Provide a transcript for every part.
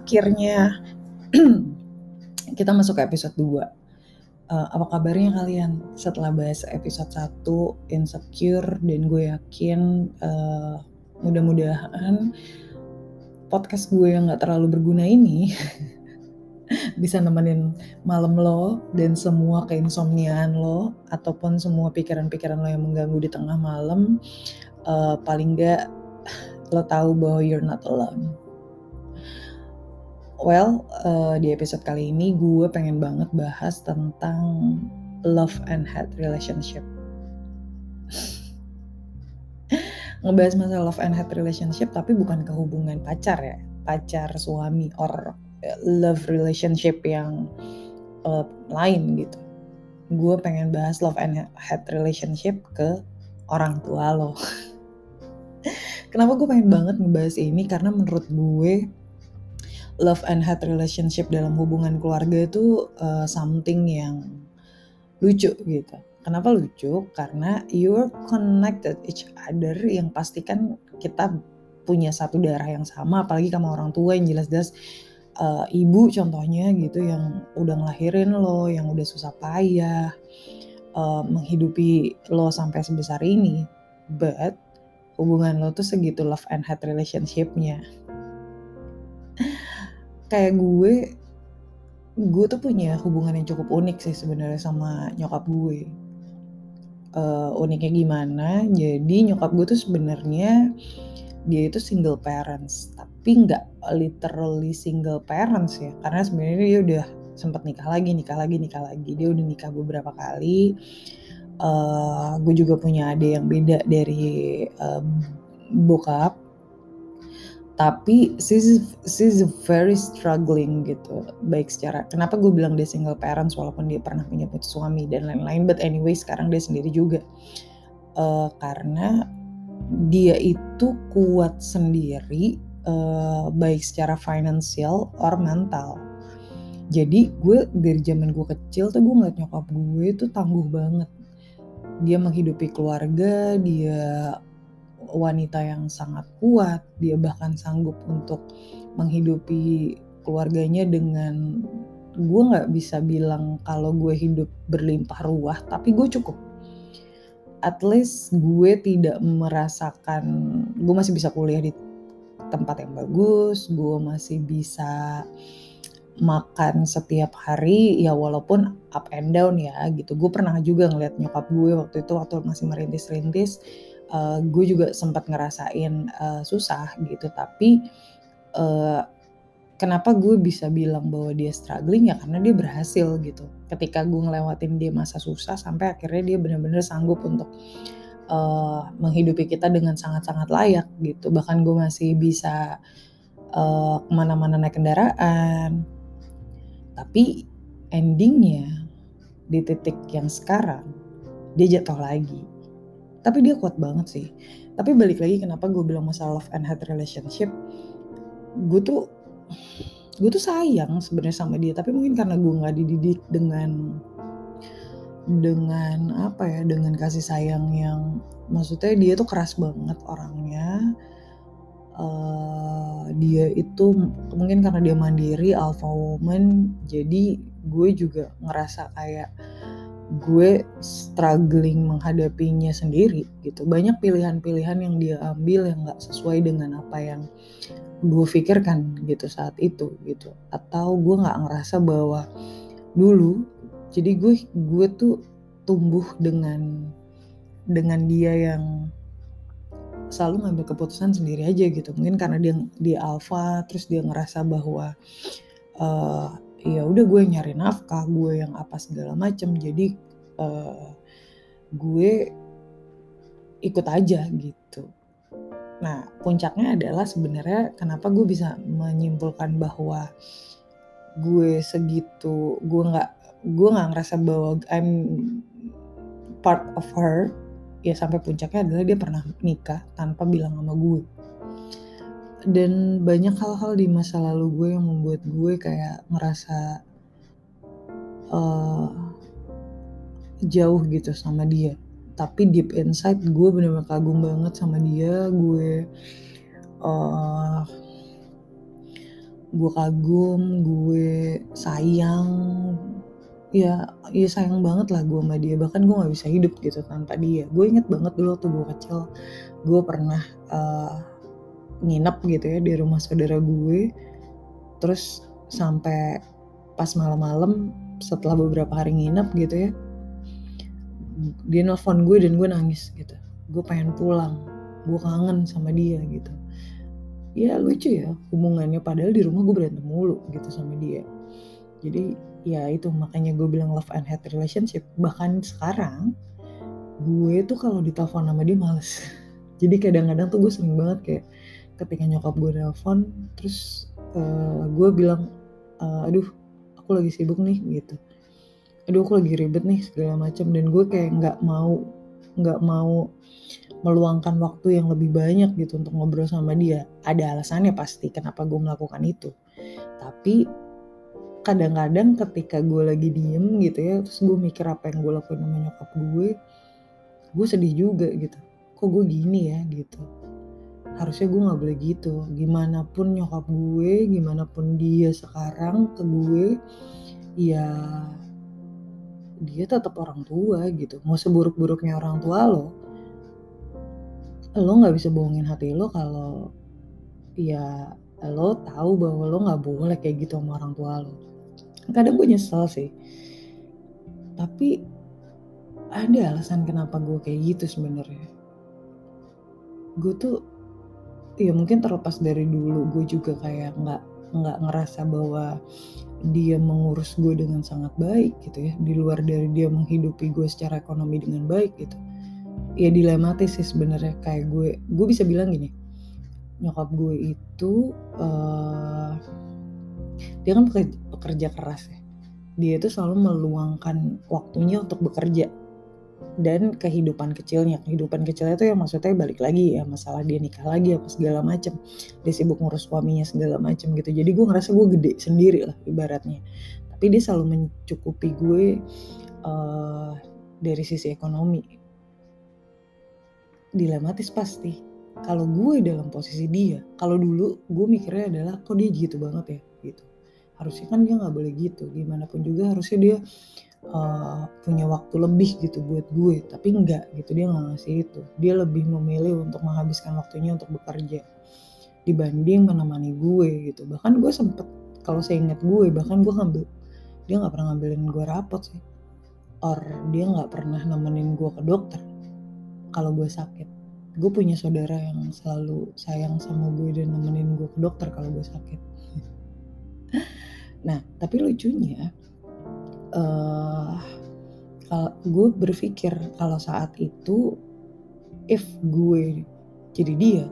Akhirnya kita masuk ke episode 2. Uh, apa kabarnya kalian setelah bahas episode 1 insecure dan gue yakin uh, mudah-mudahan podcast gue yang gak terlalu berguna ini bisa nemenin malam lo dan semua keinsomniaan lo ataupun semua pikiran-pikiran lo yang mengganggu di tengah malam uh, paling gak lo tahu bahwa you're not alone Well, uh, di episode kali ini gue pengen banget bahas tentang love and hate relationship. Ngebahas masalah love and hate relationship tapi bukan ke hubungan pacar ya, pacar suami or eh, love relationship yang uh, lain gitu. Gue pengen bahas love and hate relationship ke orang tua lo. Kenapa gue pengen banget ngebahas ini? Karena menurut gue love and hate relationship dalam hubungan keluarga itu uh, something yang lucu gitu. Kenapa lucu? Karena you're connected each other yang pastikan kita punya satu darah yang sama apalagi sama orang tua yang jelas-jelas uh, ibu contohnya gitu yang udah ngelahirin lo, yang udah susah payah uh, menghidupi lo sampai sebesar ini. But hubungan lo tuh segitu love and hate relationshipnya. Kayak gue gue tuh punya hubungan yang cukup unik sih sebenarnya sama nyokap gue. Uh, uniknya gimana? Jadi nyokap gue tuh sebenarnya dia itu single parents tapi nggak literally single parents ya. Karena sebenarnya dia udah sempat nikah lagi nikah lagi nikah lagi. Dia udah nikah beberapa kali uh, gue juga punya adik yang beda dari um, bokap. Tapi she's, she's very struggling gitu baik secara kenapa gue bilang dia single parents walaupun dia pernah punya suami dan lain-lain but anyway sekarang dia sendiri juga. Uh, karena dia itu kuat sendiri uh, baik secara finansial or mental. Jadi gue dari zaman gue kecil tuh gue ngeliat nyokap gue itu tangguh banget dia menghidupi keluarga dia wanita yang sangat kuat, dia bahkan sanggup untuk menghidupi keluarganya dengan gue nggak bisa bilang kalau gue hidup berlimpah ruah, tapi gue cukup. At least gue tidak merasakan, gue masih bisa kuliah di tempat yang bagus, gue masih bisa makan setiap hari ya walaupun up and down ya gitu. Gue pernah juga ngeliat nyokap gue waktu itu waktu masih merintis-rintis uh, gue juga sempat ngerasain uh, susah gitu. Tapi uh, kenapa gue bisa bilang bahwa dia struggling? Ya karena dia berhasil gitu. Ketika gue ngelewatin dia masa susah sampai akhirnya dia benar-benar sanggup untuk uh, menghidupi kita dengan sangat-sangat layak gitu. Bahkan gue masih bisa uh, ke mana-mana naik kendaraan tapi endingnya di titik yang sekarang dia jatuh lagi. Tapi dia kuat banget sih. Tapi balik lagi kenapa gue bilang masalah love and hate relationship gue tuh gue tuh sayang sebenarnya sama dia. Tapi mungkin karena gue nggak dididik dengan dengan apa ya dengan kasih sayang yang maksudnya dia tuh keras banget orangnya uh, dia itu mungkin karena dia mandiri alpha woman jadi gue juga ngerasa kayak gue struggling menghadapinya sendiri gitu. Banyak pilihan-pilihan yang dia ambil yang nggak sesuai dengan apa yang gue pikirkan gitu saat itu gitu. Atau gue nggak ngerasa bahwa dulu jadi gue gue tuh tumbuh dengan dengan dia yang selalu ngambil keputusan sendiri aja gitu. Mungkin karena dia dia alpha terus dia ngerasa bahwa uh, ya udah gue nyari nafkah gue yang apa segala macam jadi uh, gue ikut aja gitu. Nah puncaknya adalah sebenarnya kenapa gue bisa menyimpulkan bahwa gue segitu gue nggak gue nggak ngerasa bahwa I'm part of her ya sampai puncaknya adalah dia pernah nikah tanpa bilang sama gue. Dan banyak hal-hal di masa lalu gue yang membuat gue kayak ngerasa uh, jauh gitu sama dia. Tapi deep inside gue bener-bener kagum banget sama dia. Gue uh, gue kagum gue sayang ya ya sayang banget lah gue sama dia. Bahkan gue nggak bisa hidup gitu tanpa dia. Gue inget banget dulu waktu gue kecil gue pernah uh, nginep gitu ya di rumah saudara gue. Terus sampai pas malam-malam setelah beberapa hari nginep gitu ya dia nelfon gue dan gue nangis gitu. Gue pengen pulang. Gue kangen sama dia gitu. Ya lucu ya hubungannya. Padahal di rumah gue berantem mulu gitu sama dia jadi ya itu makanya gue bilang love and hate relationship. Bahkan sekarang gue tuh kalau ditelepon sama dia males. Jadi kadang-kadang tuh gue sering banget kayak ketika nyokap gue telepon terus uh, gue bilang uh, aduh aku lagi sibuk nih gitu. Aduh aku lagi ribet nih segala macam. Dan gue kayak nggak mau nggak mau meluangkan waktu yang lebih banyak gitu untuk ngobrol sama dia. Ada alasannya pasti kenapa gue melakukan itu. Tapi kadang-kadang ketika gue lagi diem gitu ya terus gue mikir apa yang gue lakuin sama nyokap gue gue sedih juga gitu. Kok gue gini ya gitu. Harusnya gue nggak boleh gitu. Gimana pun nyokap gue gimana pun dia sekarang ke gue ya dia tetap orang tua gitu. Mau seburuk-buruknya orang tua lo lo nggak bisa bohongin hati lo kalau ya lo tahu bahwa lo nggak boleh kayak gitu sama orang tua lo. Kadang gue nyesel sih. Tapi ada alasan kenapa gue kayak gitu sebenarnya. Gue tuh ya mungkin terlepas dari dulu gue juga kayak nggak nggak ngerasa bahwa dia mengurus gue dengan sangat baik gitu ya. Di luar dari dia menghidupi gue secara ekonomi dengan baik gitu. Ya dilematis sih sebenarnya. Kayak gue gue bisa bilang gini nyokap gue itu uh, dia kan pekerja, pekerja keras ya. Dia itu selalu meluangkan waktunya untuk bekerja. Dan kehidupan kecilnya kehidupan kecilnya itu ya maksudnya balik lagi ya masalah dia nikah lagi apa segala macem. Dia sibuk ngurus suaminya segala macem gitu. Jadi gue ngerasa gue gede sendiri lah ibaratnya. Tapi dia selalu mencukupi gue uh, dari sisi ekonomi. Dilematis pasti kalau gue dalam posisi dia kalau dulu gue mikirnya adalah kok dia gitu banget ya? Gitu. Harusnya kan dia nggak boleh gitu. Gimana pun juga harusnya dia uh, punya waktu lebih gitu buat gue. Tapi enggak gitu dia nggak ngasih itu. Dia lebih memilih untuk menghabiskan waktunya untuk bekerja dibanding menemani gue gitu. Bahkan gue sempet kalau saya ingat gue bahkan gue ngambil dia nggak pernah ngambilin gue rapot sih. Or dia nggak pernah nemenin gue ke dokter kalau gue sakit gue punya saudara yang selalu sayang sama gue dan nemenin gue ke dokter kalau gue sakit Nah, tapi lucunya, uh, kalau gue berpikir kalau saat itu, if gue jadi dia,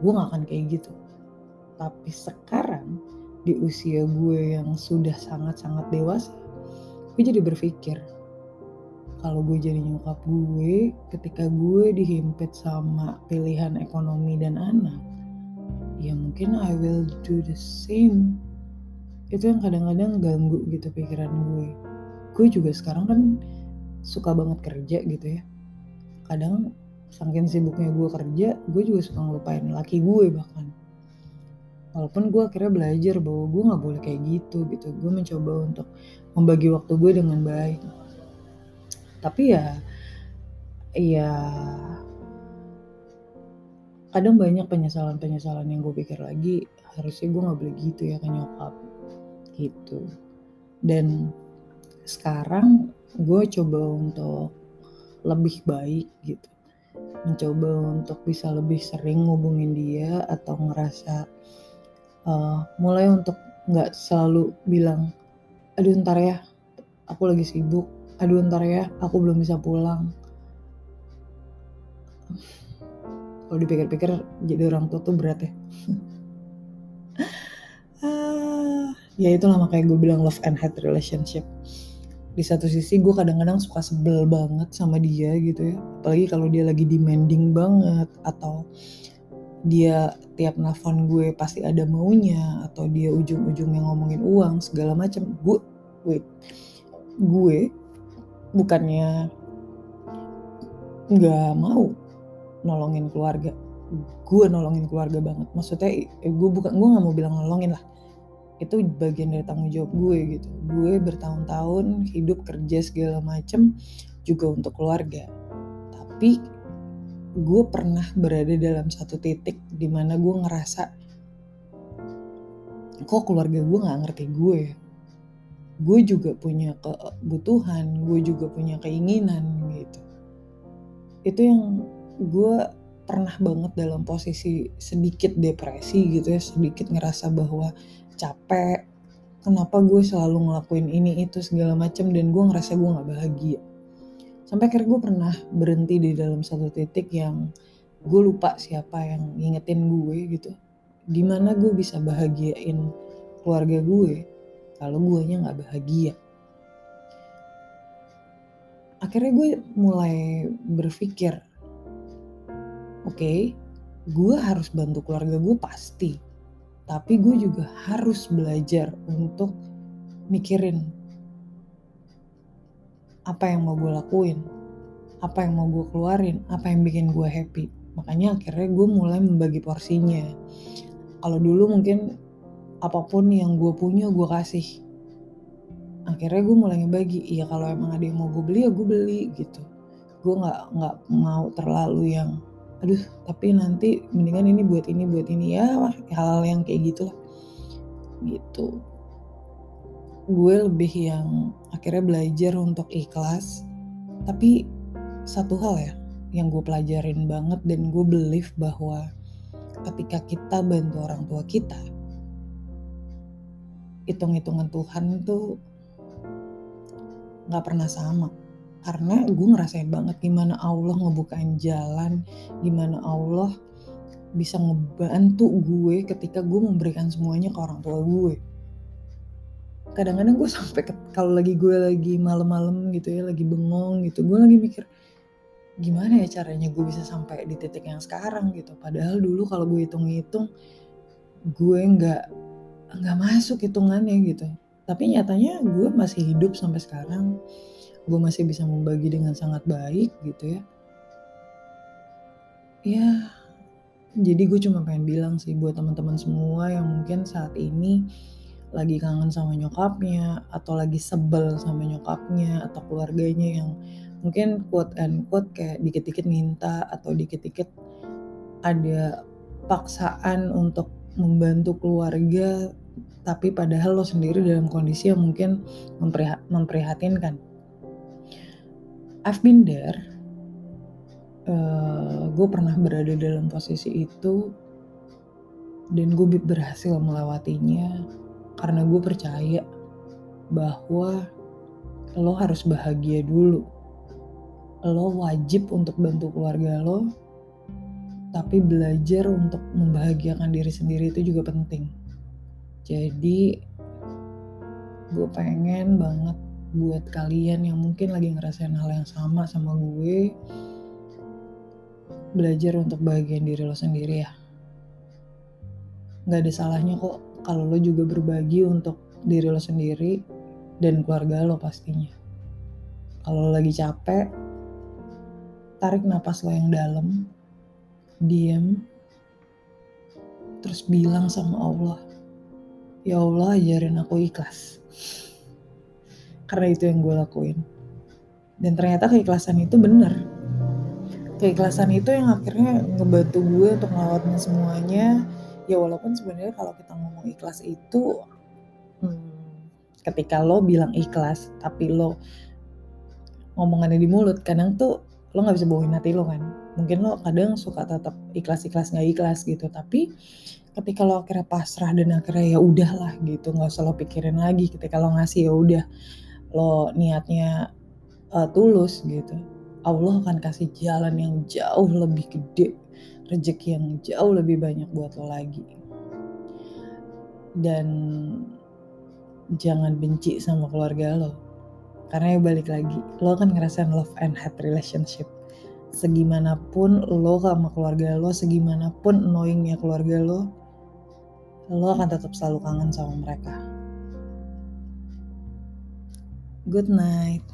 gue gak akan kayak gitu. Tapi sekarang di usia gue yang sudah sangat-sangat dewasa, gue jadi berpikir kalau gue jadi nyokap gue, ketika gue dihimpit sama pilihan ekonomi dan anak, ya mungkin I will do the same. Itu yang kadang-kadang ganggu gitu pikiran gue. Gue juga sekarang kan suka banget kerja gitu ya. Kadang saking sibuknya gue kerja gue juga suka ngelupain laki gue bahkan. Walaupun gue akhirnya belajar bahwa gue nggak boleh kayak gitu gitu. Gue mencoba untuk membagi waktu gue dengan baik tapi ya ya kadang banyak penyesalan-penyesalan yang gue pikir lagi harusnya gue nggak boleh gitu ya ke nyokap gitu. Dan sekarang gue coba untuk lebih baik gitu. Mencoba untuk bisa lebih sering ngubungin dia atau ngerasa uh, mulai untuk nggak selalu bilang aduh ntar ya aku lagi sibuk aduh ntar ya aku belum bisa pulang. Kalau dipikir-pikir jadi orang tua tuh berat ya. Ya itulah makanya gue bilang love and hate relationship. Di satu sisi gue kadang-kadang suka sebel banget sama dia gitu ya. Apalagi kalau dia lagi demanding banget atau dia tiap nelfon gue pasti ada maunya atau dia ujung-ujungnya ngomongin uang segala macam. Gue wait gue bukannya nggak mau nolongin keluarga. Gue nolongin keluarga banget. Maksudnya eh, gue bukan gue nggak mau bilang nolongin lah. Itu bagian dari tanggung jawab gue gitu. Gue bertahun-tahun hidup kerja segala macem juga untuk keluarga. Tapi gue pernah berada dalam satu titik di mana gue ngerasa kok keluarga gue nggak ngerti gue ya gue juga punya kebutuhan gue juga punya keinginan gitu. Itu yang gue pernah banget dalam posisi sedikit depresi gitu ya sedikit ngerasa bahwa capek kenapa gue selalu ngelakuin ini itu segala macam dan gue ngerasa gue nggak bahagia. Sampai akhirnya gue pernah berhenti di dalam satu titik yang gue lupa siapa yang ngingetin gue gitu. Gimana gue bisa bahagiain keluarga gue kalau gue nya nggak bahagia akhirnya gue mulai berpikir oke okay, gue harus bantu keluarga gue pasti tapi gue juga harus belajar untuk mikirin apa yang mau gue lakuin, apa yang mau gue keluarin, apa yang bikin gue happy. Makanya akhirnya gue mulai membagi porsinya. Kalau dulu mungkin apa pun yang gue punya gue kasih. Akhirnya gue mulai ngebagi. Iya kalau emang ada yang mau gue beli ya gue beli gitu. Gue nggak nggak mau terlalu yang aduh tapi nanti mendingan ini buat ini buat ini ya hal-hal yang kayak gitu lah gitu gue lebih yang akhirnya belajar untuk ikhlas tapi satu hal ya yang gue pelajarin banget dan gue believe bahwa ketika kita bantu orang tua kita hitung-hitungan Tuhan tuh nggak pernah sama. Karena gue ngerasain banget gimana Allah ngebukain jalan gimana Allah bisa ngebantu gue ketika gue memberikan semuanya ke orang tua gue. Kadang-kadang gue sampai kalau lagi gue lagi malam-malam gitu ya lagi bengong gitu gue lagi mikir gimana ya caranya gue bisa sampai di titik yang sekarang? gitu. Padahal dulu kalau gue hitung-hitung gue nggak nggak masuk hitungannya gitu. Tapi nyatanya gue masih hidup sampai sekarang. Gue masih bisa membagi dengan sangat baik gitu ya. Ya jadi gue cuma pengen bilang sih buat teman-teman semua yang mungkin saat ini lagi kangen sama nyokapnya atau lagi sebel sama nyokapnya atau keluarganya yang mungkin quote and quote kayak dikit-dikit minta atau dikit-dikit ada paksaan untuk membantu keluarga tapi padahal lo sendiri dalam kondisi yang mungkin memprihatinkan I've been there. Uh, gue pernah berada dalam posisi itu dan gue berhasil melewatinya karena gue percaya bahwa lo harus bahagia dulu. Lo wajib untuk bantu keluarga lo, tapi belajar untuk membahagiakan diri sendiri itu juga penting. Jadi, gue pengen banget buat kalian yang mungkin lagi ngerasain hal yang sama sama gue belajar untuk bagian diri lo sendiri ya. Nggak ada salahnya kok kalau lo juga berbagi untuk diri lo sendiri dan keluarga lo pastinya. Kalau lo lagi capek tarik napas lo yang dalam diam terus bilang sama Allah ya Allah ajarin aku ikhlas. Karena itu yang gue lakuin. Dan ternyata keikhlasan itu bener keikhlasan itu yang akhirnya ngebantu gue untuk ngelawatin semuanya. Ya walaupun sebenarnya kalau kita ngomong ikhlas itu hmm, ketika lo bilang ikhlas tapi lo ngomongannya di mulut kadang tuh lo nggak bisa bohongin hati lo kan. Mungkin lo kadang suka tetap ikhlas ikhlas nggak ikhlas gitu. Tapi ketika lo akhirnya pasrah dan akhirnya ya udahlah gitu nggak usah lo pikirin lagi ketika lo ngasih ya udah lo niatnya uh, tulus gitu. Allah akan kasih jalan yang jauh lebih gede rezeki yang jauh lebih banyak buat lo lagi. Dan jangan benci sama keluarga lo. Karena ya balik lagi lo akan ngerasain love and hate relationship. Segimanapun lo sama keluarga lo segimanapun annoyingnya keluarga lo lo akan tetap selalu kangen sama mereka Good night.